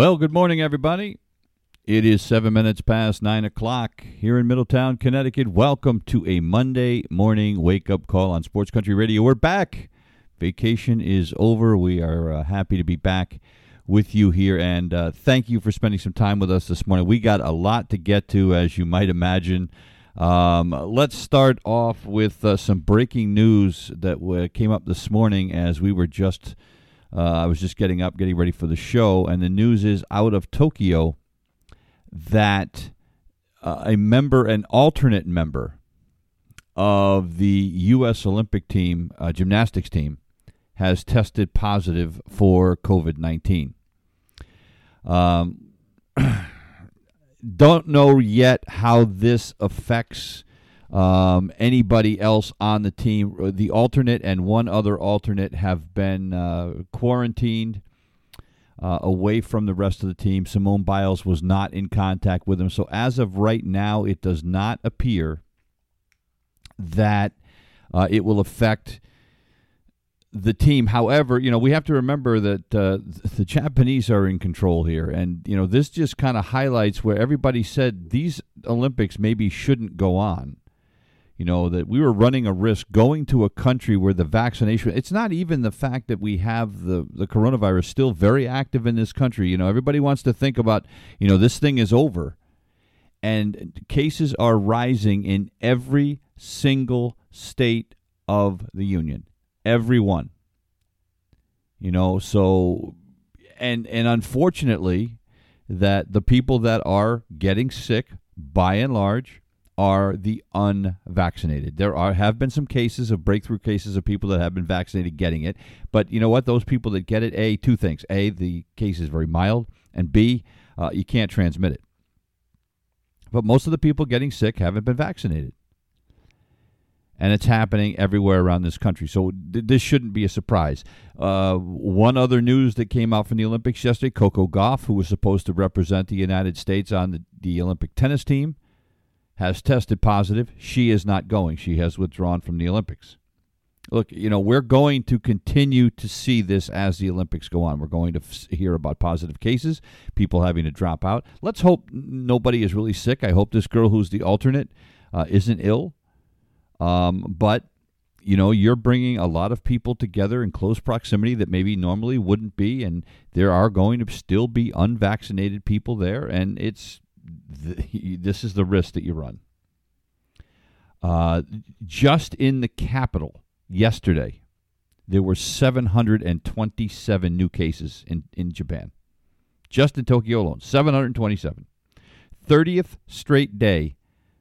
Well, good morning, everybody. It is seven minutes past nine o'clock here in Middletown, Connecticut. Welcome to a Monday morning wake up call on Sports Country Radio. We're back. Vacation is over. We are uh, happy to be back with you here, and uh, thank you for spending some time with us this morning. We got a lot to get to, as you might imagine. Um, let's start off with uh, some breaking news that uh, came up this morning as we were just I was just getting up, getting ready for the show, and the news is out of Tokyo that uh, a member, an alternate member of the U.S. Olympic team, uh, gymnastics team, has tested positive for COVID 19. Um, don't know yet how this affects um, anybody else on the team. Uh, the alternate and one other alternate have been uh, quarantined uh, away from the rest of the team. Simone Biles was not in contact with them. So, as of right now, it does not appear that uh, it will affect the team. However, you know, we have to remember that uh, the Japanese are in control here. And, you know, this just kind of highlights where everybody said these Olympics maybe shouldn't go on you know that we were running a risk going to a country where the vaccination it's not even the fact that we have the the coronavirus still very active in this country. You know everybody wants to think about you know this thing is over. And cases are rising in every single state of the union. Every one. You know so and and unfortunately that the people that are getting sick by and large are the unvaccinated. There are have been some cases of breakthrough cases of people that have been vaccinated getting it, but you know what? Those people that get it, a two things: a the case is very mild, and b uh, you can't transmit it. But most of the people getting sick haven't been vaccinated, and it's happening everywhere around this country. So th- this shouldn't be a surprise. Uh, one other news that came out from the Olympics yesterday: Coco Gauff, who was supposed to represent the United States on the, the Olympic tennis team has tested positive. She is not going. She has withdrawn from the Olympics. Look, you know, we're going to continue to see this as the Olympics go on. We're going to f- hear about positive cases, people having to drop out. Let's hope nobody is really sick. I hope this girl who's the alternate uh, isn't ill. Um, but, you know, you're bringing a lot of people together in close proximity that maybe normally wouldn't be. And there are going to still be unvaccinated people there. And it's this is the risk that you run. Uh, just in the capital yesterday, there were 727 new cases in, in Japan. Just in Tokyo alone, 727. 30th straight day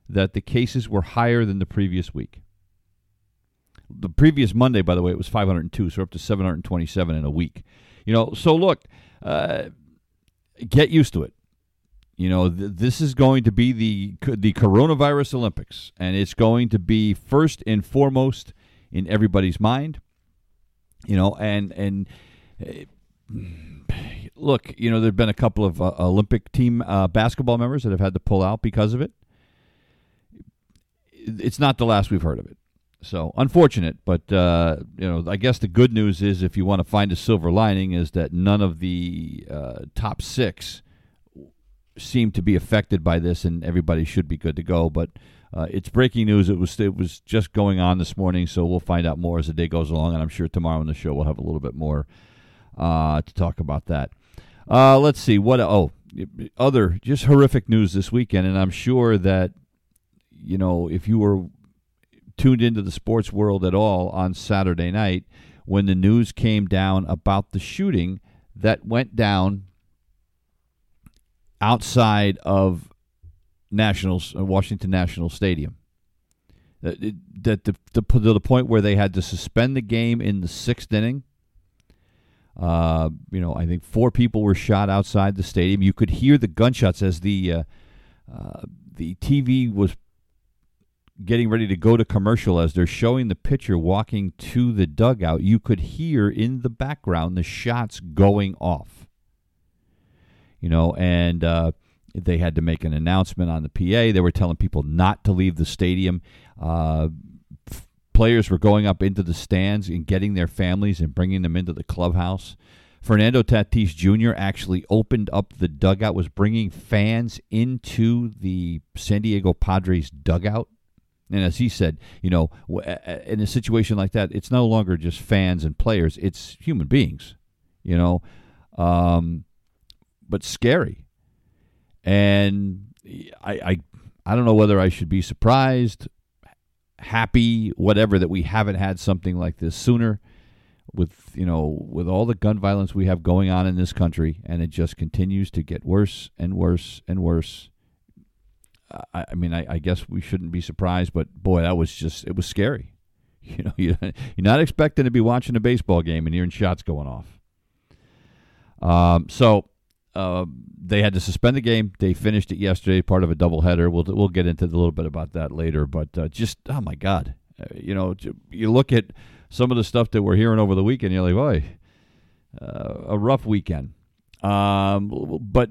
that the cases were higher than the previous week. The previous Monday, by the way, it was 502, so up to 727 in a week. You know, so look, uh, get used to it. You know, th- this is going to be the the coronavirus Olympics, and it's going to be first and foremost in everybody's mind. You know, and and. Uh, look, you know, there've been a couple of uh, Olympic team uh, basketball members that have had to pull out because of it. It's not the last we've heard of it. So unfortunate, but uh, you know, I guess the good news is, if you want to find a silver lining, is that none of the uh, top six seem to be affected by this, and everybody should be good to go. But uh, it's breaking news. It was it was just going on this morning, so we'll find out more as the day goes along, and I'm sure tomorrow on the show we'll have a little bit more uh, to talk about that. Uh, let's see what oh other just horrific news this weekend, and I'm sure that you know if you were tuned into the sports world at all on Saturday night when the news came down about the shooting that went down outside of Nationals, uh, Washington National Stadium. That, that the, the, to the point where they had to suspend the game in the sixth inning. Uh, you know, I think four people were shot outside the stadium. You could hear the gunshots as the uh, uh, the TV was getting ready to go to commercial as they're showing the pitcher walking to the dugout. You could hear in the background the shots going off. You know, and uh, they had to make an announcement on the PA. They were telling people not to leave the stadium. Uh, f- players were going up into the stands and getting their families and bringing them into the clubhouse. Fernando Tatis Jr. actually opened up the dugout, was bringing fans into the San Diego Padres dugout. And as he said, you know, in a situation like that, it's no longer just fans and players; it's human beings, you know, um, but scary. And I, I, I don't know whether I should be surprised, happy, whatever that we haven't had something like this sooner. With you know, with all the gun violence we have going on in this country, and it just continues to get worse and worse and worse. I, I mean, I, I, guess we shouldn't be surprised, but boy, that was just it was scary. You know, you, you're not expecting to be watching a baseball game and hearing shots going off. Um, so uh, they had to suspend the game. They finished it yesterday, part of a doubleheader. We'll we'll get into a little bit about that later. But uh, just oh my God, uh, you know, you look at some of the stuff that we're hearing over the weekend. You're like, boy, uh, a rough weekend. Um, but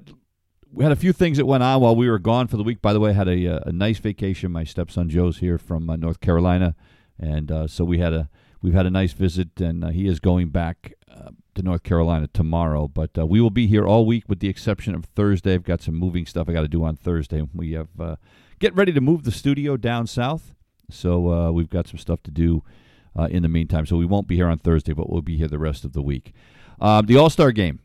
we had a few things that went on while we were gone for the week. By the way, I had a, uh, a nice vacation. My stepson Joe's here from North Carolina, and so we had a we've had a nice visit, and he is going back uh, to North Carolina tomorrow. But uh, we will be here all week, with the exception of Thursday. I've got some moving stuff I got to do on Thursday. We have get ready to move the studio down south, so we've got some stuff to do in the meantime. So we won't be here on Thursday, but we'll be here the rest of the week. Um, the All Star Game.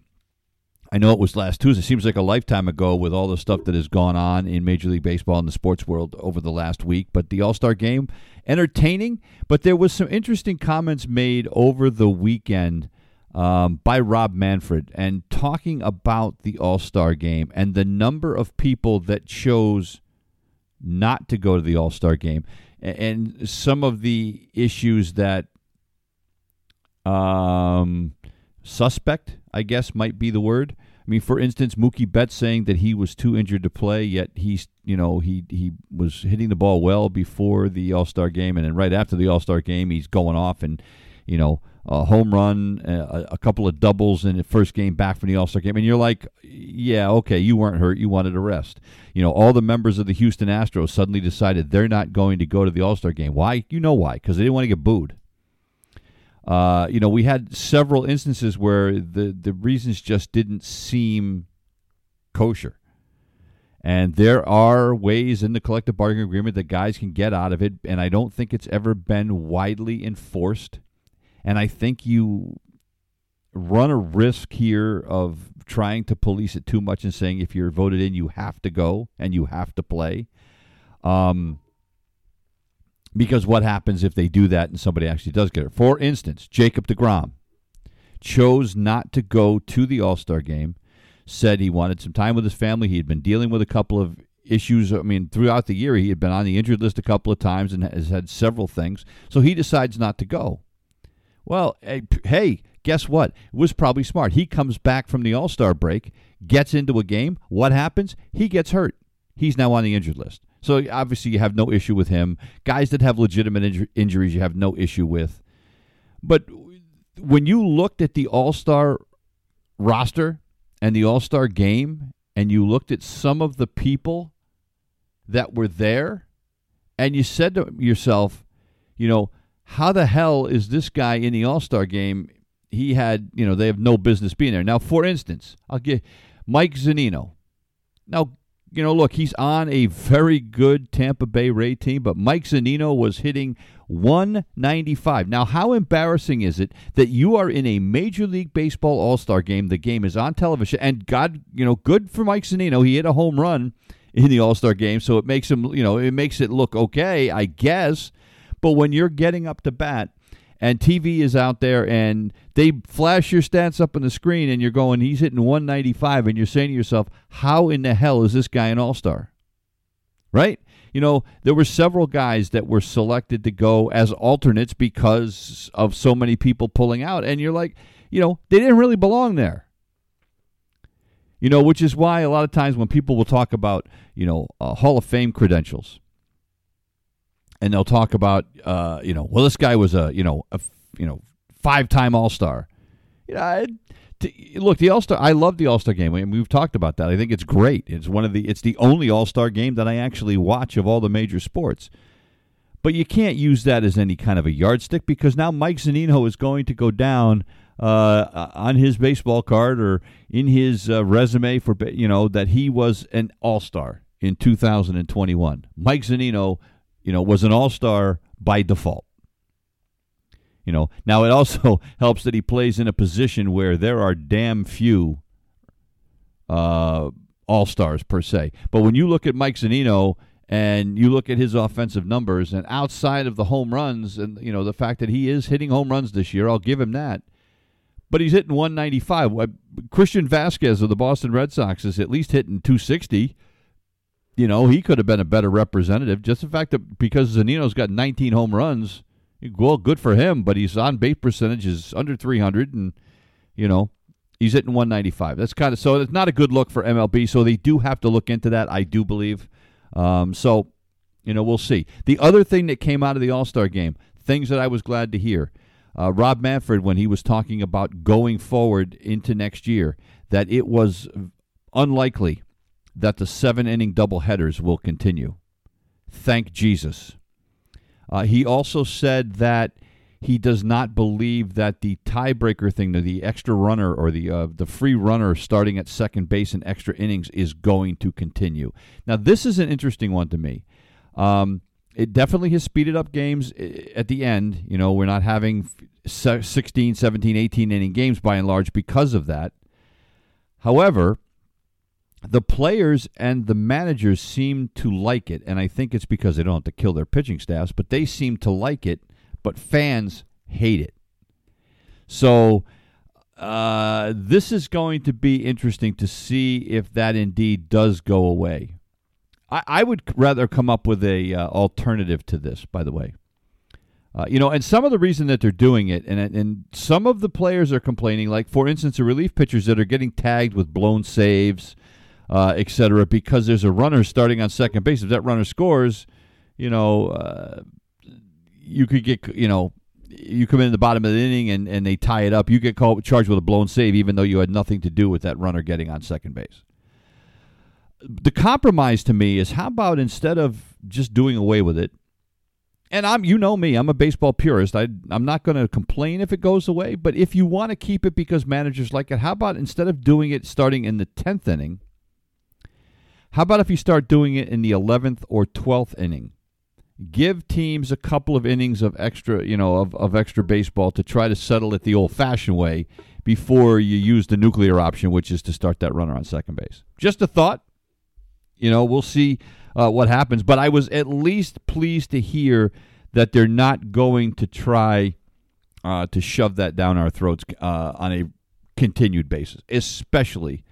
I know it was last Tuesday. It seems like a lifetime ago with all the stuff that has gone on in Major League Baseball and the sports world over the last week. But the All Star game, entertaining. But there was some interesting comments made over the weekend um, by Rob Manfred and talking about the All Star game and the number of people that chose not to go to the All Star game and some of the issues that um, suspect, I guess, might be the word. I mean, for instance, Mookie Betts saying that he was too injured to play, yet he's you know he he was hitting the ball well before the All Star game, and then right after the All Star game, he's going off and you know a home run, a, a couple of doubles in the first game back from the All Star game, and you're like, yeah, okay, you weren't hurt, you wanted a rest. You know, all the members of the Houston Astros suddenly decided they're not going to go to the All Star game. Why? You know why? Because they didn't want to get booed. Uh, you know, we had several instances where the, the reasons just didn't seem kosher. And there are ways in the collective bargaining agreement that guys can get out of it, and I don't think it's ever been widely enforced. And I think you run a risk here of trying to police it too much and saying if you're voted in, you have to go and you have to play. Um, because what happens if they do that and somebody actually does get it? For instance, Jacob DeGrom chose not to go to the All Star game, said he wanted some time with his family. He had been dealing with a couple of issues. I mean, throughout the year, he had been on the injured list a couple of times and has had several things. So he decides not to go. Well, hey, guess what? It was probably smart. He comes back from the All Star break, gets into a game. What happens? He gets hurt. He's now on the injured list. So obviously you have no issue with him. Guys that have legitimate inju- injuries, you have no issue with. But when you looked at the All Star roster and the All Star game, and you looked at some of the people that were there, and you said to yourself, you know, how the hell is this guy in the All Star game? He had, you know, they have no business being there. Now, for instance, I'll give Mike Zunino. Now, you know, look, he's on a very good Tampa Bay Ray team, but Mike Zunino was hitting 195. Now, how embarrassing is it that you are in a Major League Baseball All Star game? The game is on television, and God, you know, good for Mike Zunino. He hit a home run in the All Star game, so it makes him, you know, it makes it look okay, I guess. But when you're getting up to bat and TV is out there and they flash your stats up on the screen and you're going, he's hitting 195, and you're saying to yourself, how in the hell is this guy an all star? Right? You know, there were several guys that were selected to go as alternates because of so many people pulling out. And you're like, you know, they didn't really belong there. You know, which is why a lot of times when people will talk about, you know, uh, Hall of Fame credentials, and they'll talk about, uh, you know, well, this guy was a, you know, a, you know, five-time All-Star. You know, I, to, look, the All-Star. I love the All-Star game. I mean, we've talked about that. I think it's great. It's one of the. It's the only All-Star game that I actually watch of all the major sports. But you can't use that as any kind of a yardstick because now Mike Zunino is going to go down uh, on his baseball card or in his uh, resume for you know that he was an All Star in 2021. Mike Zunino, you know, was an All Star by default. You know, now it also helps that he plays in a position where there are damn few uh, All Stars per se. But when you look at Mike Zunino and you look at his offensive numbers and outside of the home runs and you know the fact that he is hitting home runs this year, I'll give him that but he's hitting 195. Christian Vázquez of the Boston Red Sox is at least hitting 260. You know, he could have been a better representative. Just the fact that because Zunino's got 19 home runs, well, good for him, but his on base percentage is under 300, and, you know, he's hitting 195. That's kind of so it's not a good look for MLB, so they do have to look into that, I do believe. Um, so, you know, we'll see. The other thing that came out of the All Star game, things that I was glad to hear uh, Rob Manfred when he was talking about going forward into next year that it was unlikely that the seven inning doubleheaders will continue. Thank Jesus. Uh, he also said that he does not believe that the tiebreaker thing, the extra runner or the uh, the free runner starting at second base in extra innings, is going to continue. Now, this is an interesting one to me. Um, it definitely has speeded up games at the end. You know, we're not having 16, 17, 18 inning games by and large because of that. However, the players and the managers seem to like it, and I think it's because they don't have to kill their pitching staffs, but they seem to like it, but fans hate it. So, uh, this is going to be interesting to see if that indeed does go away. I, I would rather come up with a uh, alternative to this. By the way, uh, you know, and some of the reason that they're doing it, and and some of the players are complaining, like for instance, the relief pitchers that are getting tagged with blown saves, uh, et cetera, because there's a runner starting on second base. If that runner scores, you know, uh, you could get, you know, you come in the bottom of the inning and, and they tie it up. You get called charged with a blown save, even though you had nothing to do with that runner getting on second base the compromise to me is how about instead of just doing away with it, and I'm you know me, I'm a baseball purist. I I'm not going to complain if it goes away, but if you want to keep it because managers like it, how about instead of doing it starting in the 10th inning, how about if you start doing it in the 11th or 12th inning? Give teams a couple of innings of extra, you know, of, of extra baseball to try to settle it the old-fashioned way before you use the nuclear option, which is to start that runner on second base. Just a thought. You know, we'll see uh, what happens. But I was at least pleased to hear that they're not going to try uh, to shove that down our throats uh, on a continued basis, especially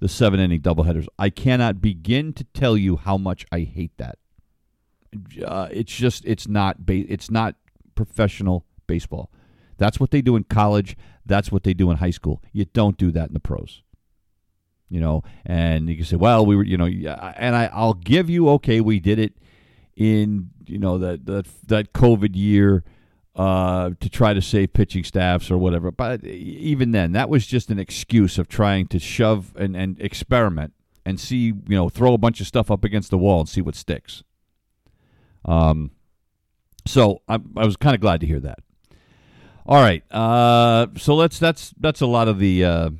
the seven inning doubleheaders. I cannot begin to tell you how much I hate that. Uh, it's just it's not ba- it's not professional baseball. That's what they do in college. That's what they do in high school. You don't do that in the pros you know, and you can say, well, we were, you know, and I, I'll give you, okay, we did it in, you know, that that that COVID year uh, to try to save pitching staffs or whatever. But even then, that was just an excuse of trying to shove and, and experiment and see, you know, throw a bunch of stuff up against the wall and see what sticks. Um, so I, I was kind of glad to hear that. All right, uh, so let's that's that's a lot of the. Uh,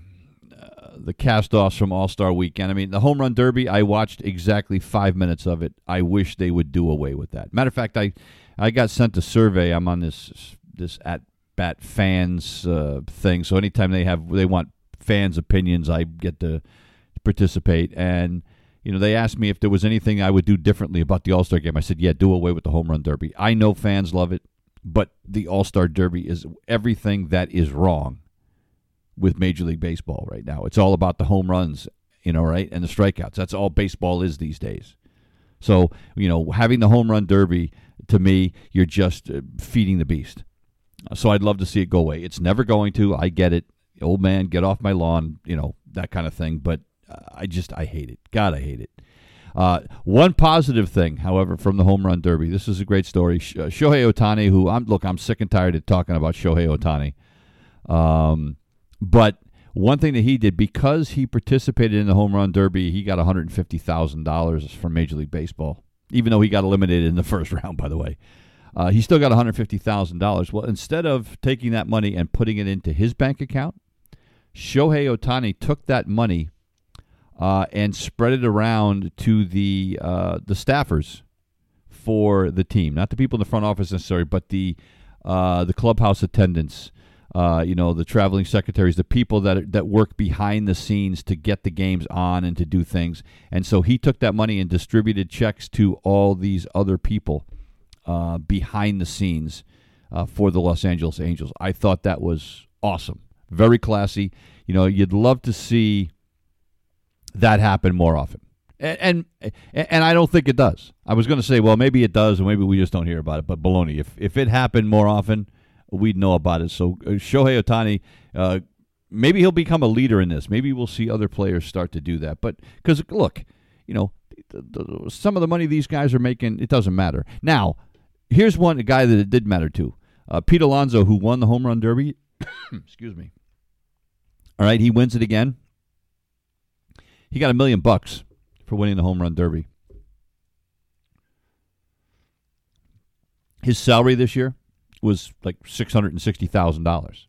the cast offs from All Star Weekend. I mean, the Home Run Derby. I watched exactly five minutes of it. I wish they would do away with that. Matter of fact, I I got sent a survey. I'm on this this at bat fans uh, thing. So anytime they have they want fans' opinions, I get to participate. And you know, they asked me if there was anything I would do differently about the All Star game. I said, yeah, do away with the Home Run Derby. I know fans love it. but the All Star Derby is everything that is wrong with Major League Baseball right now. It's all about the home runs, you know, right, and the strikeouts. That's all baseball is these days. So you know, having the home run derby to me, you're just uh, feeding the beast. So I'd love to see it go away. It's never going to. I get it. Old man, get off my lawn. You know that kind of thing. But I just I hate it. God, I hate it. Uh, one positive thing, however, from the home run derby. This is a great story. Uh, Shohei Ohtani, who I'm look, I'm sick and tired of talking about Shohei Ohtani. Um, but one thing that he did because he participated in the home run derby, he got $150,000 from Major League Baseball, even though he got eliminated in the first round. By the way, uh, he still got $150,000. Well, instead of taking that money and putting it into his bank account, Shohei Ohtani took that money uh, and spread it around to the uh, the staffers for the team, not the people in the front office necessarily, but the uh, the clubhouse attendants. Uh, you know, the traveling secretaries, the people that that work behind the scenes to get the games on and to do things. And so he took that money and distributed checks to all these other people uh, behind the scenes uh, for the Los Angeles Angels. I thought that was awesome, very classy. You know, you'd love to see that happen more often. And, and and I don't think it does. I was going to say, well, maybe it does, and maybe we just don't hear about it. But baloney. If if it happened more often, we'd know about it. So uh, Shohei Ohtani, uh, maybe he'll become a leader in this. Maybe we'll see other players start to do that. But because look, you know, the, the, some of the money these guys are making, it doesn't matter. Now, here's one guy that it did matter to. Uh, Pete Alonso, who won the home run derby. excuse me. All right, he wins it again. He got a million bucks for winning the home run derby. His salary this year was like six hundred and sixty thousand dollars.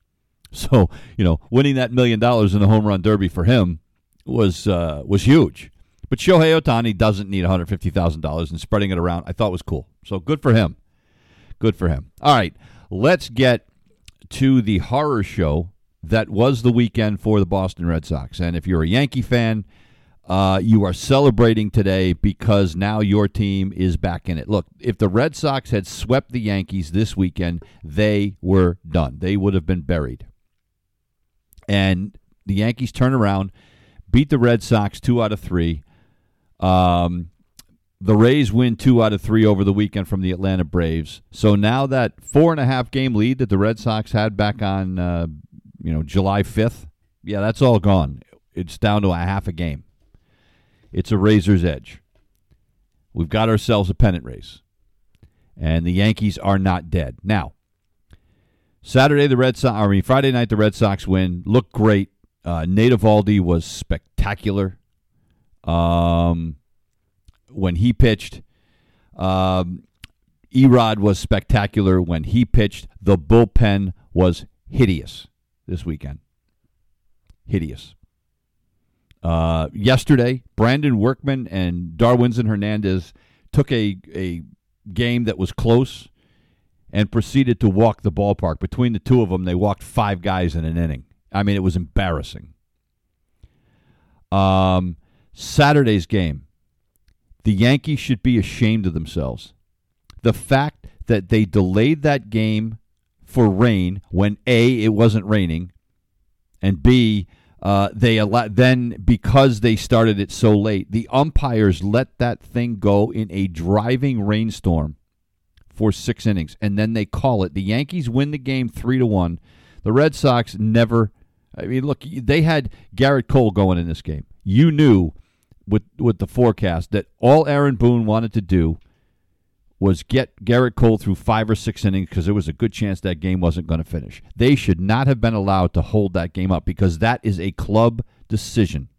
So you know, winning that million dollars in the home run derby for him was uh, was huge. But Shohei Ohtani doesn't need one hundred fifty thousand dollars, and spreading it around, I thought was cool. So good for him. Good for him. All right, let's get to the horror show that was the weekend for the Boston Red Sox. And if you're a Yankee fan, uh, you are celebrating today because now your team is back in it. Look, if the Red Sox had swept the Yankees this weekend, they were done. They would have been buried. And the Yankees turn around, beat the Red Sox two out of three. Um, the Rays win two out of three over the weekend from the Atlanta Braves. So now that four and a half game lead that the Red Sox had back on, uh, you know, July fifth, yeah, that's all gone. It's down to a half a game. It's a razor's edge. We've got ourselves a pennant race. And the Yankees are not dead. Now, Saturday, the Red Sox, I mean, Friday night, the Red Sox win. Looked great. Uh, Nate Eovaldi was spectacular um, when he pitched. Um, E-Rod was spectacular when he pitched. The bullpen was hideous this weekend. Hideous. Uh, yesterday, Brandon Workman and Darwinzon Hernandez took a, a game that was close and proceeded to walk the ballpark. Between the two of them, they walked five guys in an inning. I mean, it was embarrassing. Um, Saturday's game, the Yankees should be ashamed of themselves. The fact that they delayed that game for rain when A, it wasn't raining, and B, uh, they allow, then because they started it so late, the umpires let that thing go in a driving rainstorm for six innings, and then they call it. The Yankees win the game three to one. The Red Sox never. I mean, look, they had Gerrit Cole going in this game. You knew with with the forecast that all Aaron Boone wanted to do was get Gerrit Cole through five or six innings because there was a good chance that game wasn't going to finish. They should not have been allowed to hold that game up because that is a club decision.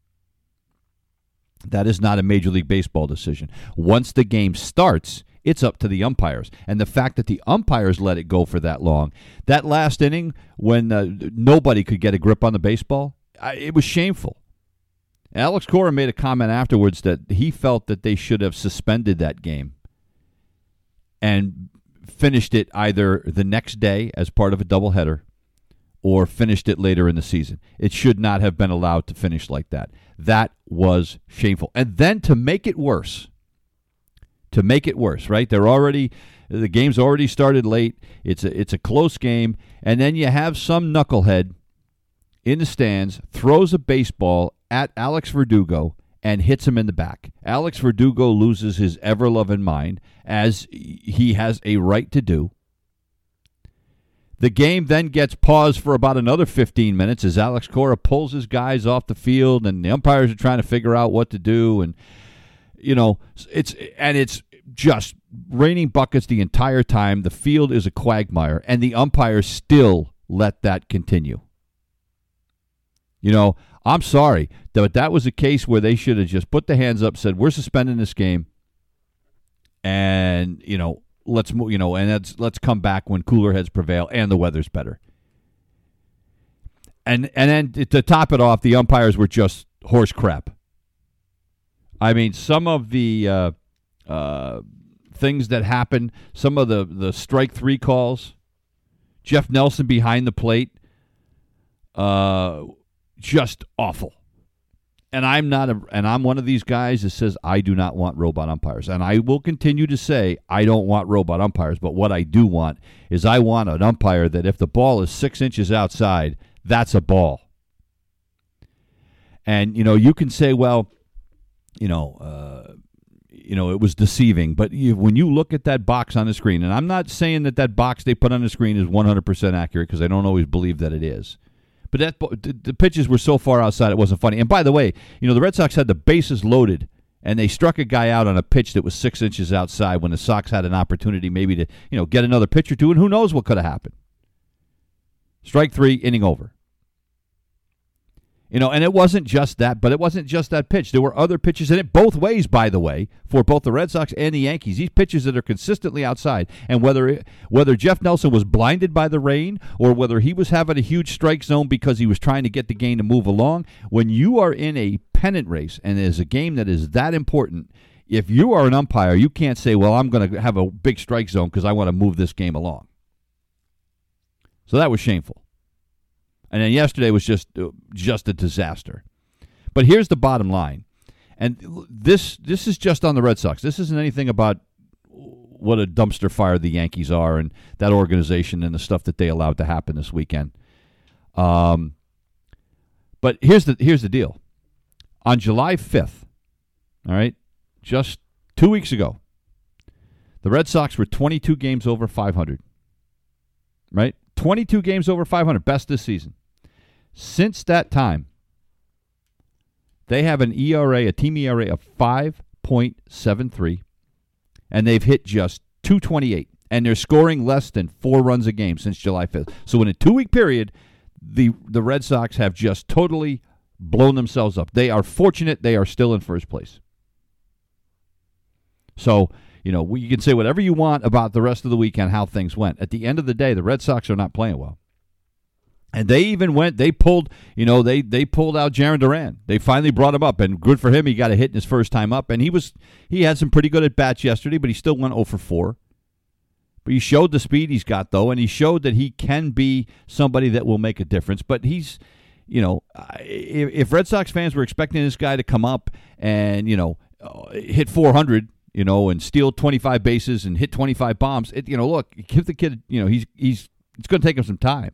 That is not a Major League Baseball decision. Once the game starts, it's up to the umpires. And the fact that the umpires let it go for that long, that last inning when uh, nobody could get a grip on the baseball, I, it was shameful. Alex Cora made a comment afterwards that he felt that they should have suspended that game and finished it either the next day as part of a doubleheader or finished it later in the season. It should not have been allowed to finish like that. That was shameful. And then to make it worse, to make it worse, right? They're already The game's already started late. It's a it's a close game, and then you have some knucklehead in the stands throws a baseball at Alex Verdugo and hits him in the back. Alex Verdugo loses his ever loving mind, as he has a right to do. The game then gets paused for about another 15 minutes as Alex Cora pulls his guys off the field and the umpires are trying to figure out what to do and you know it's and it's just raining buckets the entire time. The field is a quagmire and the umpires still let that continue. You know, I'm sorry, but that was a case where they should have just put the hands up, said, "We're suspending this game," and you know, let's move. You know, and let's let's come back when cooler heads prevail and the weather's better. And and then to top it off, the umpires were just horse crap. I mean, some of the uh, uh, things that happened, some of the the strike three calls, Jeff Nelson behind the plate. Uh, just awful. And I'm not a and I'm one of these guys that says I do not want robot umpires. And I will continue to say I don't want robot umpires, but what I do want is I want an umpire that if the ball is six inches outside, that's a ball. And you know, you can say, well, you know, uh, you know, it was deceiving. But you, when you look at that box on the screen, and I'm not saying that that box they put on the screen is 100% accurate because I don't always believe that it is. But that the pitches were so far outside it wasn't funny. And by the way, you know the Red Sox had the bases loaded, and they struck a guy out on a pitch that was six inches outside when the Sox had an opportunity maybe to you know get another pitch or two, and who knows what could have happened. Strike three, inning over. You know, and it wasn't just that, but it wasn't just that pitch. There were other pitches in it both ways, by the way, for both the Red Sox and the Yankees. These pitches that are consistently outside, and whether it, whether Jeff Nelson was blinded by the rain or whether he was having a huge strike zone because he was trying to get the game to move along, when you are in a pennant race and there's a game that is that important, if you are an umpire, you can't say, "Well, I'm going to have a big strike zone because I want to move this game along." So that was shameful. And then yesterday was just uh, just a disaster. But here's the bottom line. And this this is just on the Red Sox. This isn't anything about what a dumpster fire the Yankees are and that organization and the stuff that they allowed to happen this weekend. Um, but here's the here's the deal. On July 5th, all right, just 2 weeks ago, the Red Sox were 22 games over 500. Right? 22 games over 500, best this season. Since that time, they have an ERA, a team ERA of 5.73, and they've hit just 228, and they're scoring less than four runs a game since July 5th. So in a two week period, the the Red Sox have just totally blown themselves up. They are fortunate they are still in first place. So, you know, you can say whatever you want about the rest of the weekend, how things went. At the end of the day, the Red Sox are not playing well. And they even went. They pulled. You know, they they pulled out Jarren Duran. They finally brought him up, and good for him. He got a hit in his first time up, and he was he had some pretty good at bats yesterday, but he still went 0 for 4. But he showed the speed he's got though, and he showed that he can be somebody that will make a difference. But he's, you know, if, if Red Sox fans were expecting this guy to come up and you know uh, hit 400, you know, and steal 25 bases and hit 25 bombs, it, you know, look, give the kid, you know, he's he's it's going to take him some time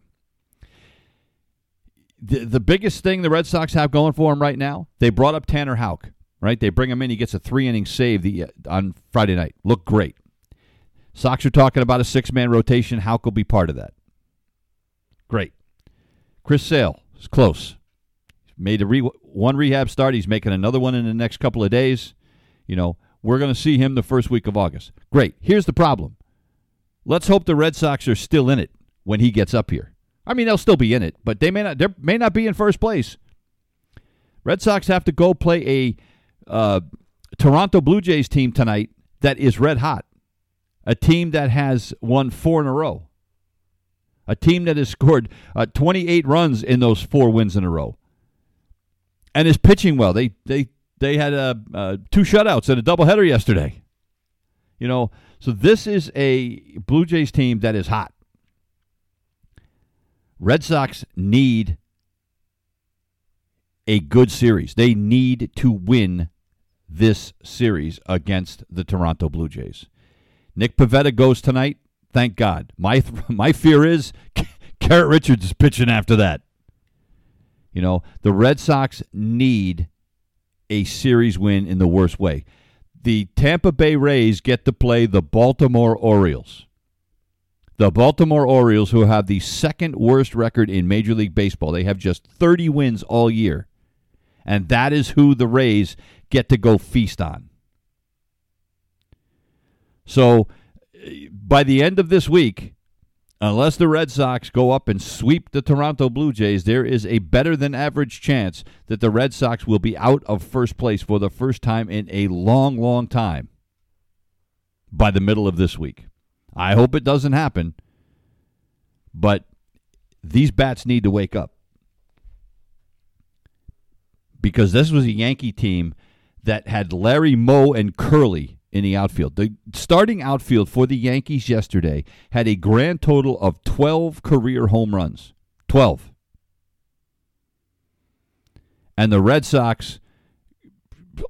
the, the biggest thing the Red Sox have going for them right now, they brought up Tanner Houck, right? They bring him in. He gets a three inning save the, uh, on Friday night. Look great. Sox are talking about a six man rotation. Houck will be part of that. Great. Chris Sale is close. Made a re- one rehab start. He's making another one in the next couple of days. You know, we're going to see him the first week of August. Great. Here's the problem. Let's hope the Red Sox are still in it when he gets up here. I mean, they'll still be in it, but they may not. They may not be in first place. Red Sox have to go play a uh, Toronto Blue Jays team tonight that is red hot, a team that has won four in a row, a team that has scored uh, 28 runs in those four wins in a row, and is pitching well. They they they had uh, two shutouts and a doubleheader yesterday. You know, so this is a Blue Jays team that is hot. Red Sox need a good series. They need to win this series against the Toronto Blue Jays. Nick Pivetta goes tonight. Thank God. My my fear is Garrett Richards is pitching after that. You know, the Red Sox need a series win in the worst way. The Tampa Bay Rays get to play the Baltimore Orioles. The Baltimore Orioles, who have the second worst record in Major League Baseball, they have just 30 wins all year. And that is who the Rays get to go feast on. So eh, by the end of this week, unless the Red Sox go up and sweep the Toronto Blue Jays, there is a better than average chance that the Red Sox will be out of first place for the first time in a long, long time by the middle of this week. I hope it doesn't happen, but these bats need to wake up because this was a Yankee team that had Larry Moe and Curly in the outfield. The starting outfield for the Yankees yesterday had a grand total of 12 career home runs. 12. And the Red Sox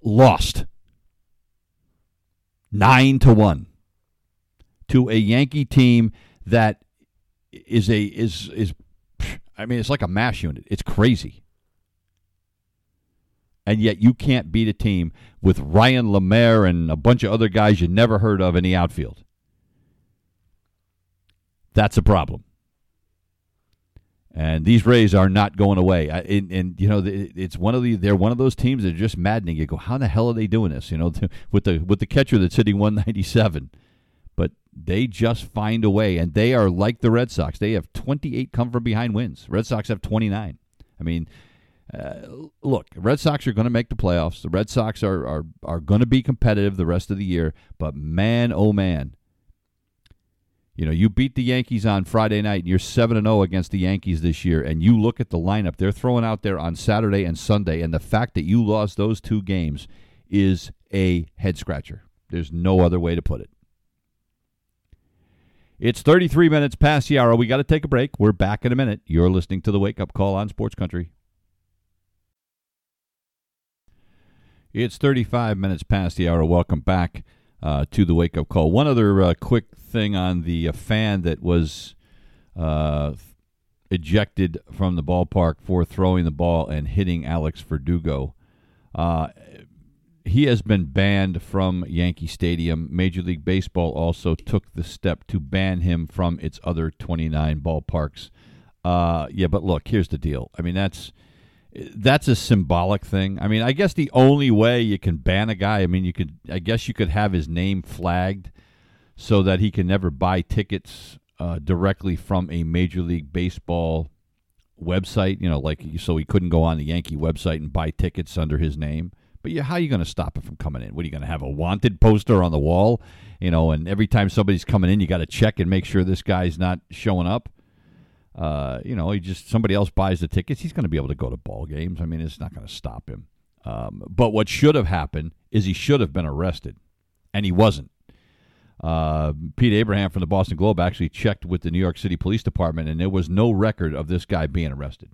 lost 9 to 1 to a Yankee team that is a is is I mean it's like a mash unit. It's crazy and yet you can't beat a team with Ryan LaMarre and a bunch of other guys you never heard of in the outfield. That's a problem. And these Rays are not going away. And, and, you know, it's one of the they're one of those teams that are just maddening. You go, how in the hell are they doing this? You know, with the with the catcher that's hitting 197, but they just find a way. And they are like the Red Sox. They have 28 come from behind wins. Red Sox have 29. I mean, uh, look, Red Sox are going to make the playoffs. The Red Sox are are are going to be competitive the rest of the year. But man, oh man, you know you beat the Yankees on Friday night, and you're seven and zero oh against the Yankees this year. And you look at the lineup they're throwing out there on Saturday and Sunday, and the fact that you lost those two games is a head scratcher. There's no other way to put it. It's 33 minutes past the hour. We got to take a break. We're back in a minute. You're listening to the Wake Up Call on Sports Country. It's 35 minutes past the hour. Welcome back uh, to the wake up call. One other uh, quick thing on the uh, fan that was uh, ejected from the ballpark for throwing the ball and hitting Alex Verdugo. He has been banned from Yankee Stadium. Major League Baseball also took the step to ban him from its other 29 ballparks. Uh, yeah, but look, here's the deal. I mean, that's that's a symbolic thing. I mean, I guess the only way you can ban a guy, I mean, you could, I guess you could have his name flagged so that he can never buy tickets uh, directly from a Major League Baseball website. You know, like so he couldn't go on the Yankee website and buy tickets under his name. But how are you going to stop it from coming in? What are you going to have a wanted poster on the wall? You know, and every time somebody's coming in, you got to check and make sure this guy's not showing up. Uh, you know, he just somebody else buys the tickets, he's going to be able to go to ball games. I mean, it's not going to stop him. Um, but what should have happened is he should have been arrested, and he wasn't. Uh, Pete Abraham from the Boston Globe actually checked with the New York City Police Department, and there was no record of this guy being arrested.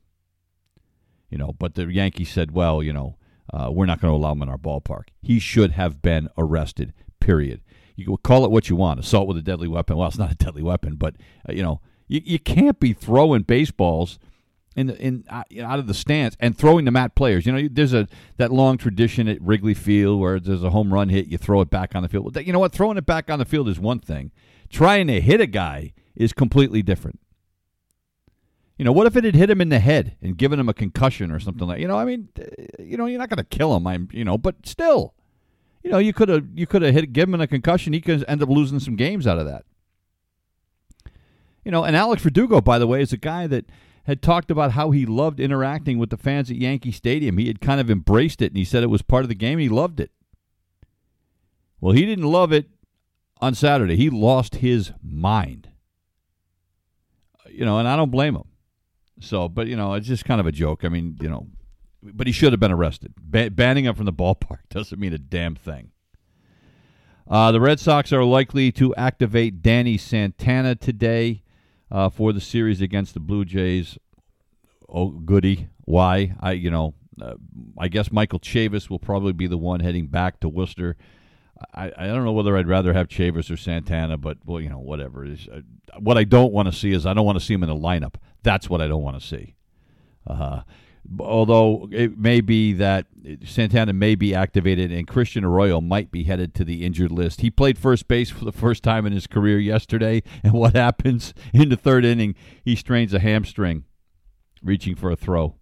You know, but the Yankees said, "Well, you know, uh, we're not going to allow him in our ballpark. He should have been arrested. Period. You call it what you want, assault with a deadly weapon. Well, it's not a deadly weapon, but uh, you know, you, you can't be throwing baseballs in in uh, out of the stands and throwing them at players. You know, there's a that long tradition at Wrigley Field where there's a home run hit, you throw it back on the field. You know what? Throwing it back on the field is one thing. Trying to hit a guy is completely different. You know, what if it had hit him in the head and given him a concussion or something like? You know, I mean, you know, you're not going to kill him. I'm, you know, but still, you know, you could have you could have hit given him a concussion. He could end up losing some games out of that. You know, and Alex Verdugo, by the way, is a guy that had talked about how he loved interacting with the fans at Yankee Stadium. He had kind of embraced it, and he said it was part of the game. He loved it. Well, he didn't love it on Saturday. He lost his mind. You know, and I don't blame him. So, but you know, it's just kind of a joke. I mean, you know, but he should have been arrested. Ba- banning him from the ballpark doesn't mean a damn thing. Uh, the Red Sox are likely to activate Danny Santana today uh, for the series against the Blue Jays. Oh, goody! Why? I you know, uh, I guess Michael Chavis will probably be the one heading back to Worcester. I, I don't know whether I'd rather have Chavis or Santana, but well, you know, whatever. Uh, what I don't want to see is I don't want to see him in the lineup. That's what I don't want to see. Uh, although it may be that Santana may be activated and Christian Arroyo might be headed to the injured list. He played first base for the first time in his career yesterday, and what happens in the third inning? He strains a hamstring reaching for a throw.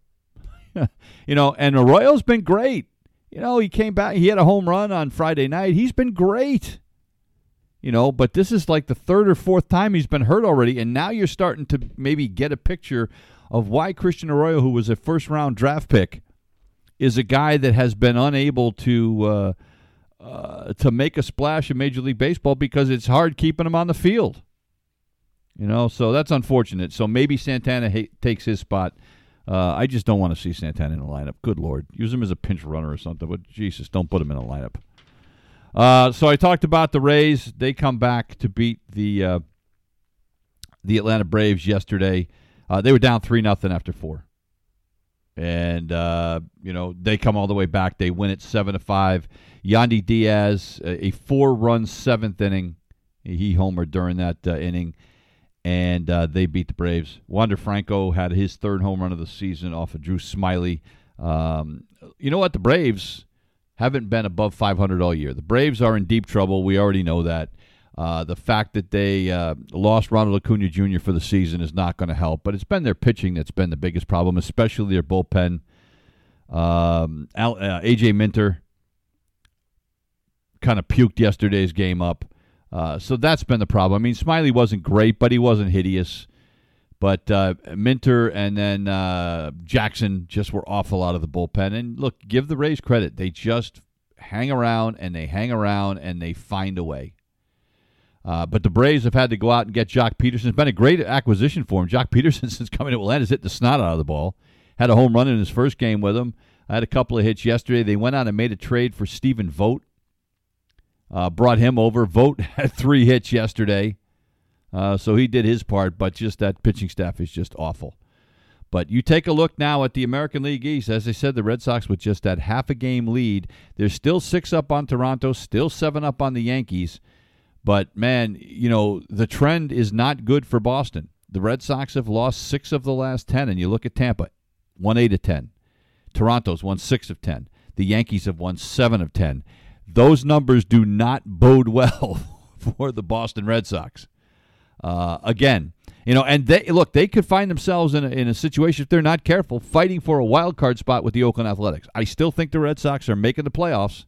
you know, and Arroyo's been great. You know, he came back, he had a home run on Friday night. He's been great. You know, but this is like the third or fourth time he's been hurt already, and now you're starting to maybe get a picture of why Christian Arroyo, who was a first round draft pick, is a guy that has been unable to uh, uh, to make a splash in Major League Baseball because it's hard keeping him on the field. You know, so that's unfortunate. So maybe Santana ha- takes his spot. Uh, I just don't want to see Santana in the lineup. Good lord, use him as a pinch runner or something. But Jesus, don't put him in a lineup. Uh, so I talked about the Rays. They come back to beat the uh, the Atlanta Braves yesterday. Uh, they were down three nothing after four, and uh, you know they come all the way back. They win it seven to five. Yandy Diaz, a, a four-run seventh inning, he homered during that uh, inning, and uh, they beat the Braves. Wander Franco had his third home run of the season off of Drew Smyly. Um, you know what? The Braves haven't been above 500 all year. The Braves are in deep trouble. We already know that. Uh, the fact that they uh, lost Ronald Acuna Jr. for the season is not going to help, but it's been their pitching that's been the biggest problem, especially their bullpen. Um, uh, AJ Minter kind of puked yesterday's game up, uh, so that's been the problem. I mean, Smyly wasn't great, but he wasn't hideous. But uh, Minter and then uh, Jackson just were awful out of the bullpen. And look, give the Rays credit; they just hang around and they hang around and they find a way. Uh, but the Braves have had to go out and get Joc Pederson. It's been a great acquisition for him. Joc Pederson, since coming to Atlanta, has hit the snot out of the ball. Had a home run in his first game with him. I had a couple of hits yesterday. They went out and made a trade for Stephen Vogt. Uh, brought him over. Vogt had three hits yesterday. Uh, so he did his part, but just that pitching staff is just awful. But you take a look now at the American League East. As I said, the Red Sox with just that half a game lead. They're still six up on Toronto, still seven up on the Yankees. But man, you know, the trend is not good for Boston. The Red Sox have lost six of the last 10, and you look at Tampa, 1 8 of 10. Toronto's won six of 10. The Yankees have won seven of 10. Those numbers do not bode well for the Boston Red Sox. Uh, again, you know, and they look, they could find themselves in a, in a situation if they're not careful, fighting for a wild card spot with the Oakland Athletics. I still think the Red Sox are making the playoffs.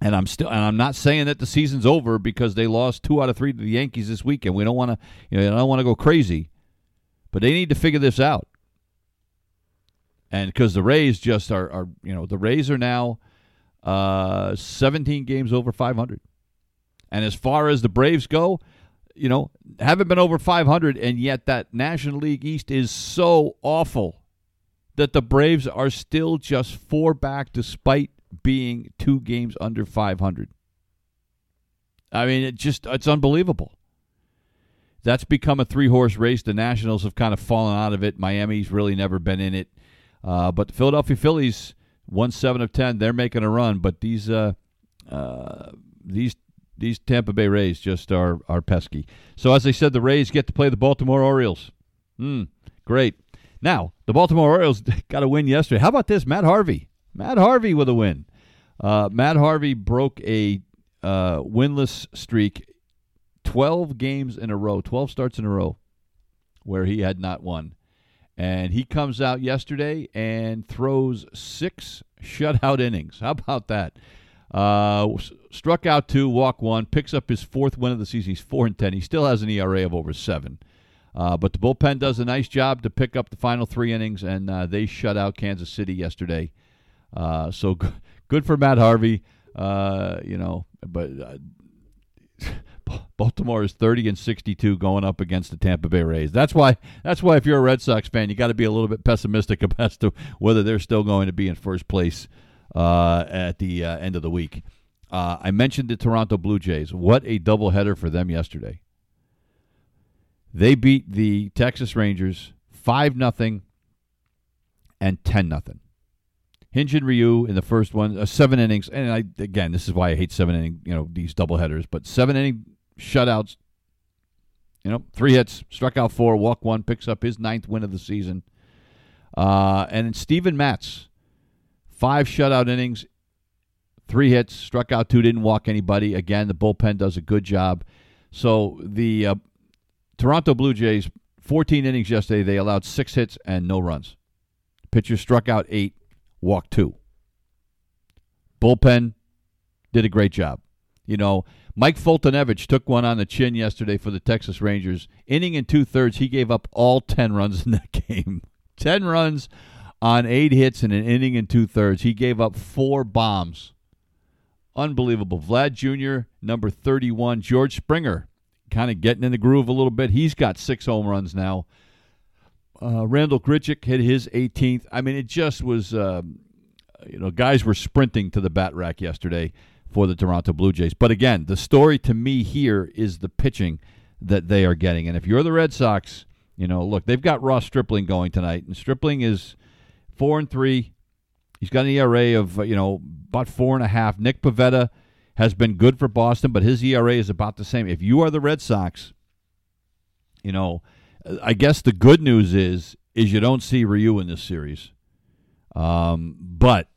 And I'm still, and I'm not saying that the season's over because they lost two out of three to the Yankees this weekend. We don't want to, you know, I don't want to go crazy, but they need to figure this out. And because the Rays just are, are, you know, the Rays are now uh, 17 games over 500. And as far as the Braves go, you know, haven't been over 500, and yet that National League East is so awful that the Braves are still just four back despite being two games under 500. I mean, it just it's unbelievable. That's become a three horse race. The Nationals have kind of fallen out of it. Miami's really never been in it. Uh, but the Philadelphia Phillies won seven of ten. They're making a run, but these uh, uh, these these Tampa Bay Rays just are are pesky. So as I said, the Rays get to play the Baltimore Orioles. Hmm, great. Now the Baltimore Orioles got a win yesterday. How about this, Matt Harvey? Matt Harvey with a win. Uh, Matt Harvey broke a uh, winless streak, 12 games in a row, 12 starts in a row, where he had not won. And he comes out yesterday and throws six shutout innings. How about that? Uh, struck out two, walk one, picks up his fourth win of the season. He's four and ten. He still has an ERA of over seven. Uh, but the bullpen does a nice job to pick up the final three innings, and uh, they shut out Kansas City yesterday. Uh, so g- good for Matt Harvey. Uh, you know, but uh, Baltimore is 30 and 62 going up against the Tampa Bay Rays. That's why. That's why if you're a Red Sox fan, you got to be a little bit pessimistic about whether they're still going to be in first place uh, at the uh, end of the week. Uh, I mentioned the Toronto Blue Jays. What a doubleheader for them yesterday. They beat the Texas Rangers five nothing and ten nothing. Hyun-Jin Ryu in the first one, uh, seven innings, and I again, this is why I hate seven inning, you know, these double headers. But seven inning shutouts, you know, three hits, struck out four, walk one, picks up his ninth win of the season. Uh, and Steven Matz, five shutout innings, three hits, struck out two, didn't walk anybody. Again, the bullpen does a good job. So the uh, Toronto Blue Jays, 14 innings yesterday, they allowed six hits and no runs. Pitcher struck out eight, walked two. Bullpen did a great job. You know, Mike Foltynewicz took one on the chin yesterday for the Texas Rangers. Inning and two thirds, he gave up all 10 runs in that game. 10 runs on eight hits in an inning and two thirds. He gave up four bombs. Unbelievable. Vlad Jr., number 31. George Springer, kind of getting in the groove a little bit. He's got six home runs now. Uh, Randal Grichuk hit his 18th. I mean, it just was, uh, you know, guys were sprinting to the bat rack yesterday for the Toronto Blue Jays. But again, the story to me here is the pitching that they are getting. And if you're the Red Sox, you know, look, they've got Ross Stripling going tonight, and Stripling is four and three. He's got an ERA of you know about four and a half. Nick Pivetta has been good for Boston, but his ERA is about the same. If you are the Red Sox, you know, I guess the good news is is you don't see Ryu in this series, um, but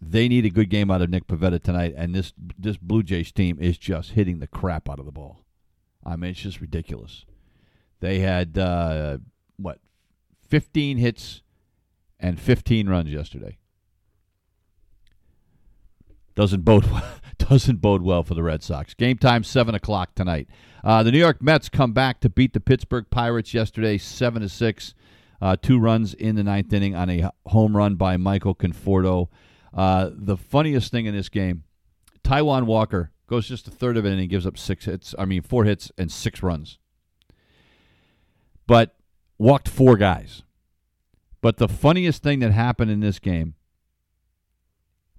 they need a good game out of Nick Pivetta tonight, and this this Blue Jays team is just hitting the crap out of the ball. I mean, it's just ridiculous. They had uh, what, 15 hits and 15 runs yesterday. Doesn't bode doesn't bode well for the Red Sox. Game time seven o'clock tonight. Uh, the New York Mets come back to beat the Pittsburgh Pirates yesterday, seven to six. Uh, two runs in the ninth inning on a home run by Michael Conforto. Uh, the funniest thing in this game, Taijuan Walker goes just a third of it and he gives up six hits. I mean, four hits and six runs but walked four guys. But the funniest thing that happened in this game,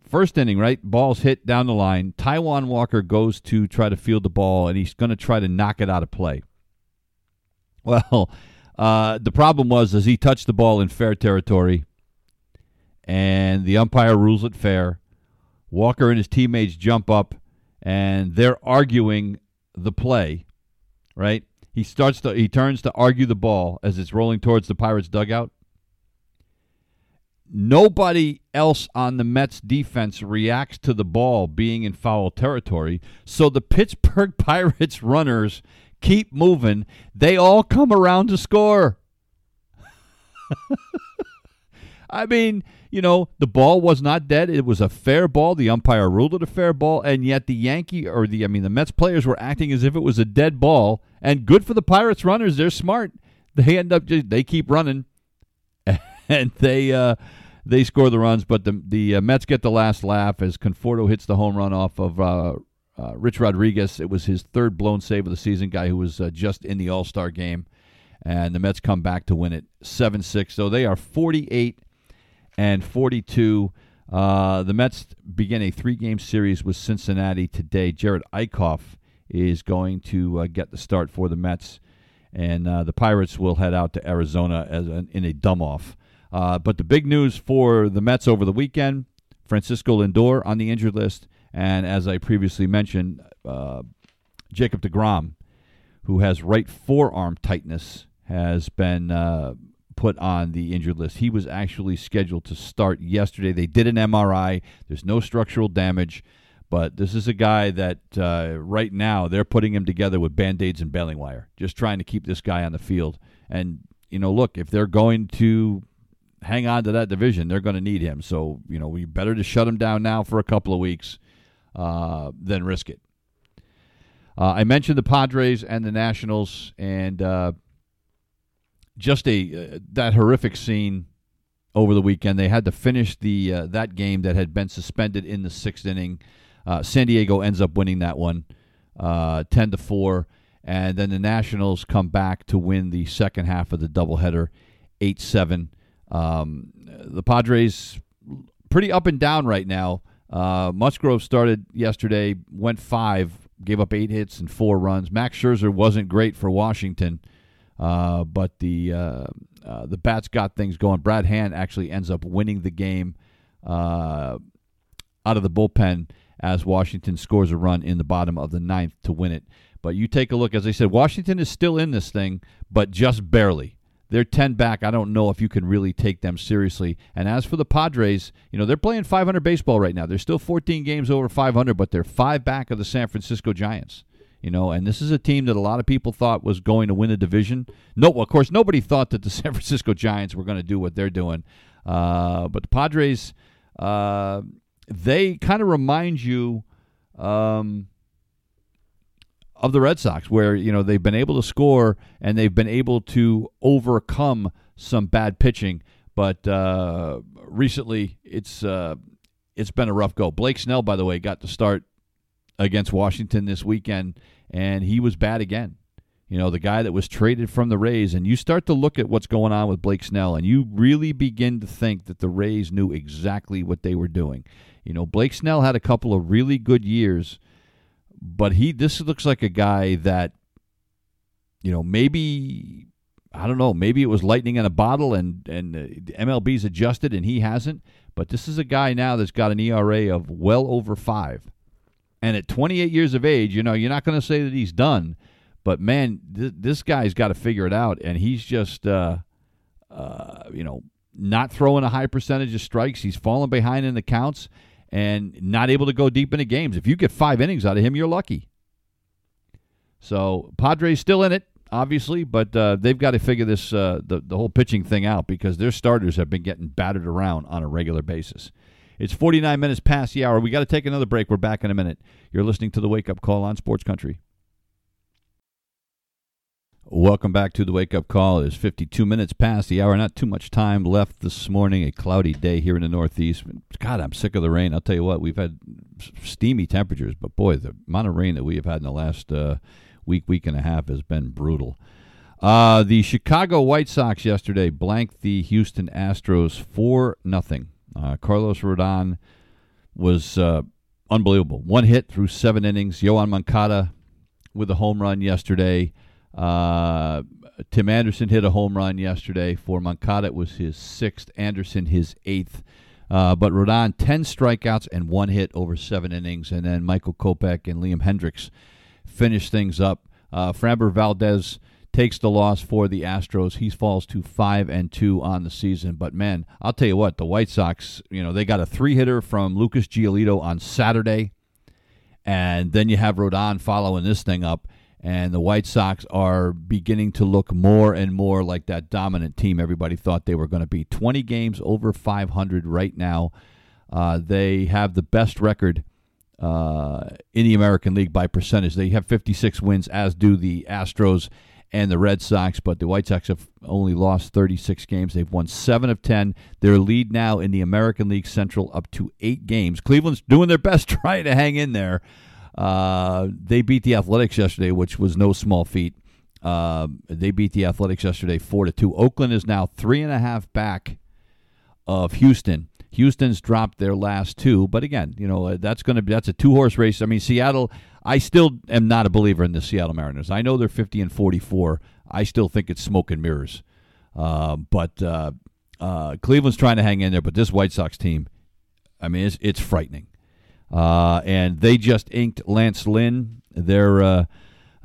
first inning, right? Ball's hit down the line. Taijuan Walker goes to try to field the ball, and he's going to try to knock it out of play. Well, uh, the problem was as he touched the ball in fair territory, and the umpire rules it fair. Walker and his teammates jump up, and they're arguing the play, right? He starts to he turns to argue the ball as it's rolling towards the Pirates dugout. Nobody else on the Mets defense reacts to the ball being in foul territory, so the Pittsburgh Pirates runners keep moving. They all come around to score. I mean, you know, the ball was not dead. It was a fair ball. The umpire ruled it a fair ball, and yet the Yankee or the I mean the Mets players were acting as if it was a dead ball. And good for the Pirates runners. They're smart. They end up just they keep running, and they uh, they score the runs. But the the uh, Mets get the last laugh as Conforto hits the home run off of. Uh, uh, Rich Rodriguez. It was his third blown save of the season. Guy who was uh, just in the All Star game, and the Mets come back to win it seven six. So they are forty eight and 42. Uh, the Mets begin a three game series with Cincinnati today. Jerad Eickhoff is going to uh, get the start for the Mets, and uh, the Pirates will head out to Arizona as an, in a dumb off. Uh, but the big news for the Mets over the weekend Francisco Lindor on the injured list, and as I previously mentioned, uh, Jacob DeGrom, who has right forearm tightness, has been uh, put on the injured list. He was actually scheduled to start yesterday. They did an MRI. There's no structural damage, but this is a guy that uh, right now they're putting him together with band aids and baling wire, just trying to keep this guy on the field. And, you know, look, if they're going to hang on to that division, they're going to need him. So, you know, we better to shut him down now for a couple of weeks uh, than risk it. Uh, I mentioned the Padres and the Nationals, and uh, just a uh, that horrific scene over the weekend. They had to finish the uh, that game that had been suspended in the sixth inning. Uh, San Diego ends up winning that one, uh, ten to four, and then the Nationals come back to win the second half of the doubleheader, eight seven. Um, the Padres pretty up and down right now. Uh, Musgrove started yesterday, went five, gave up eight hits and four runs. Max Scherzer wasn't great for Washington. Uh, but the uh, uh, the bats got things going. Brad Hand actually ends up winning the game uh, out of the bullpen as Washington scores a run in the bottom of the ninth to win it. But you take a look, as I said, Washington is still in this thing, but just barely. They're 10 back. I don't know if you can really take them seriously. And as for the Padres, you know, they're playing 500 baseball right now. They're still 14 games over 500, but they're five back of the San Francisco Giants. You know, and this is a team that a lot of people thought was going to win the division. No, of course, nobody thought that the San Francisco Giants were going to do what they're doing. Uh, but the Padres, uh, they kind of remind you um, of the Red Sox, where you know they've been able to score and they've been able to overcome some bad pitching. But uh, recently, it's uh, it's been a rough go. Blake Snell, by the way, got to start against Washington this weekend, and he was bad again. You know, the guy that was traded from the Rays, and you start to look at what's going on with Blake Snell, and you really begin to think that the Rays knew exactly what they were doing. You know, Blake Snell had a couple of really good years, but he this looks like a guy that, you know, maybe I don't know, maybe it was lightning in a bottle, and and uh, MLB's adjusted and he hasn't. But this is a guy now that's got an ERA of well over five, and at 28 years of age, you know, you're not going to say that he's done but man, th- this guy's got to figure it out, and he's just, uh, uh, you know, not throwing a high percentage of strikes. He's falling behind in the counts and not able to go deep into games. If you get five innings out of him, you're lucky. So Padres still in it, obviously, but uh, they've got to figure this uh, the the whole pitching thing out because their starters have been getting battered around on a regular basis. It's 49 minutes past the hour. We got to take another break. We're back in a minute. You're listening to the Wake Up Call on Sports Country. Welcome back to the wake up call. It is 52 minutes past the hour. Not too much time left this morning. A cloudy day here in the Northeast. God, I'm sick of the rain. I'll tell you what, we've had steamy temperatures, but boy, the amount of rain that we have had in the last uh, week, week and a half has been brutal. Uh, the Chicago White Sox yesterday blanked the Houston Astros for nothing. Uh, Carlos Rodon was uh, unbelievable. One hit through seven innings. Yoan Moncada with a home run yesterday. Uh, Tim Anderson hit a home run yesterday for Moncada. It was his sixth. Anderson his eighth. Uh, but Rodon, 10 strikeouts and one hit over seven innings. And then Michael Kopech and Liam Hendriks finished things up. Uh, Framber Valdez takes the loss for the Astros. He falls to five and two on the season. But man, I'll tell you what, the White Sox, you know, they got a three hitter from Lucas Giolito on Saturday. And then you have Rodon following this thing up and the White Sox are beginning to look more and more like that dominant team everybody thought they were going to be. 20 games over 500 right now. Uh, they have the best record uh, in the American League by percentage. They have 56 wins, as do the Astros and the Red Sox, but the White Sox have only lost 36 games. They've won 7 of 10. Their lead now in the American League Central up to 8 games. Cleveland's doing their best trying to hang in there. Uh, they beat the Athletics yesterday, which was no small feat. Uh, they beat the Athletics yesterday four to two. Oakland is now three and a half back of Houston. Houston's dropped their last two, but again, you know that's going to be that's a two horse race. I mean, Seattle. I still am not a believer in the Seattle Mariners. I know they're fifty and forty four. I still think it's smoke and mirrors. Uh, but uh, uh, Cleveland's trying to hang in there. But this White Sox team, I mean, it's, it's frightening. Uh, and they just inked Lance Lynn, their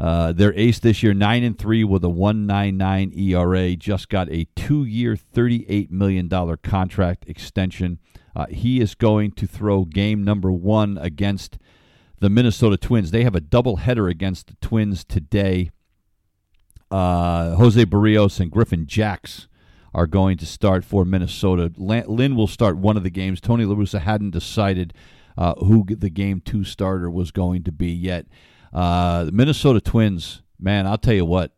uh, their ace this year, nine and three with a one nine nine ERA. Just got a two year, thirty eight million dollar contract extension. Uh, he is going to throw game number one against the Minnesota Twins. They have a double header against the Twins today. Uh, Jose Berrios and Griffin Jax are going to start for Minnesota. Lynn will start one of the games. Tony La Russa hadn't decided uh, who the game two starter was going to be yet. Uh, the Minnesota Twins, man, I'll tell you what.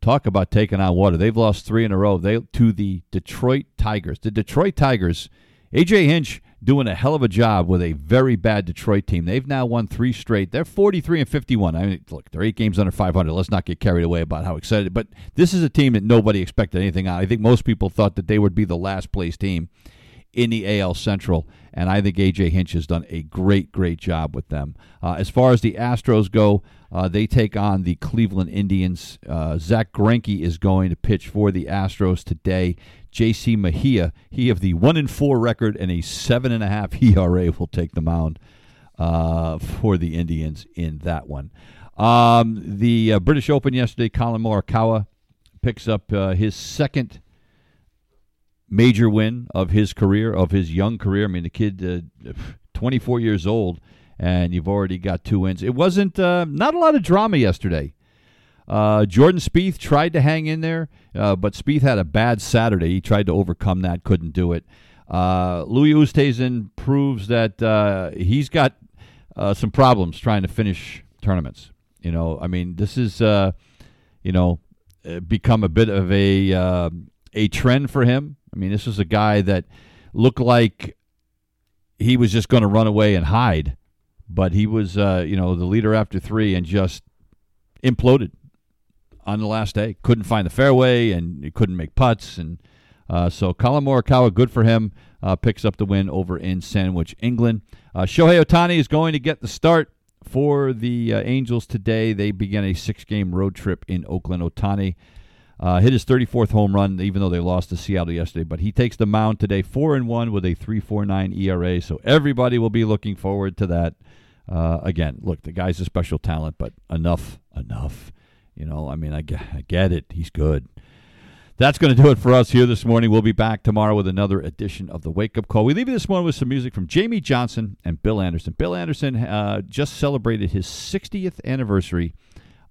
Talk about taking on water. They've lost three in a row. They to the Detroit Tigers. The Detroit Tigers, AJ Hinch doing a hell of a job with a very bad Detroit team. They've now won three straight. They're 43 and 51. I mean, look, they're eight games under 500. Let's not get carried away about how excited. But this is a team that nobody expected anything out. I think most people thought that they would be the last place team in the AL Central, and I think AJ Hinch has done a great, great job with them. Uh, as far as the Astros go, uh, they take on the Cleveland Indians. Uh, Zack Greinke is going to pitch for the Astros today. J.C. Mejia, he of the one in four record and a seven and a half ERA, will take the mound uh, for the Indians in that one. Um, the uh, British Open yesterday, Collin Morikawa picks up uh, his second major win of his career, of his young career. I mean, the kid, uh, 24 years old, and you've already got two wins. It wasn't uh, not a lot of drama yesterday. Uh, Jordan Spieth tried to hang in there, uh, but Spieth had a bad Saturday. He tried to overcome that, couldn't do it. Uh, Louis Oosthuizen proves that uh, he's got some problems trying to finish tournaments. You know, I mean, this is you know become a bit of a a trend for him. I mean, this is a guy that looked like he was just going to run away and hide, but he was, uh, you know, the leader after three and just imploded on the last day. Couldn't find the fairway and he couldn't make putts. And uh, so Collin Morikawa, good for him, uh, picks up the win over in Sandwich, England. Uh, Shohei Ohtani is going to get the start for the uh, Angels today. They begin a six game road trip in Oakland. Ohtani uh, hit his 34th home run, even though they lost to Seattle yesterday. But he takes the mound today, four and one with a 3.49 ERA. So everybody will be looking forward to that. Uh, again, look, the guy's a special talent, but enough, enough. You know, I mean, I get, I get it. He's good. That's going to do it for us here this morning. We'll be back tomorrow with another edition of the Wake Up Call. We leave you this morning with some music from Jamey Johnson and Bill Anderson. Bill Anderson uh, just celebrated his 60th anniversary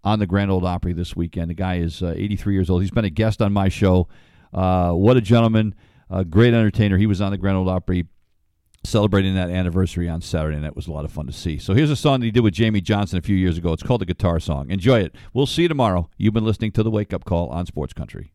on the Grand Ole Opry this weekend. The guy is uh, 83 years old. He's been a guest on my show. Uh, what a gentleman, a great entertainer. He was on the Grand Ole Opry celebrating that anniversary on Saturday, and that was a lot of fun to see. So here's a song that he did with Jamey Johnson a few years ago. It's called the Guitar Song. Enjoy it. We'll see you tomorrow. You've been listening to the Wake Up Call on Sports Country.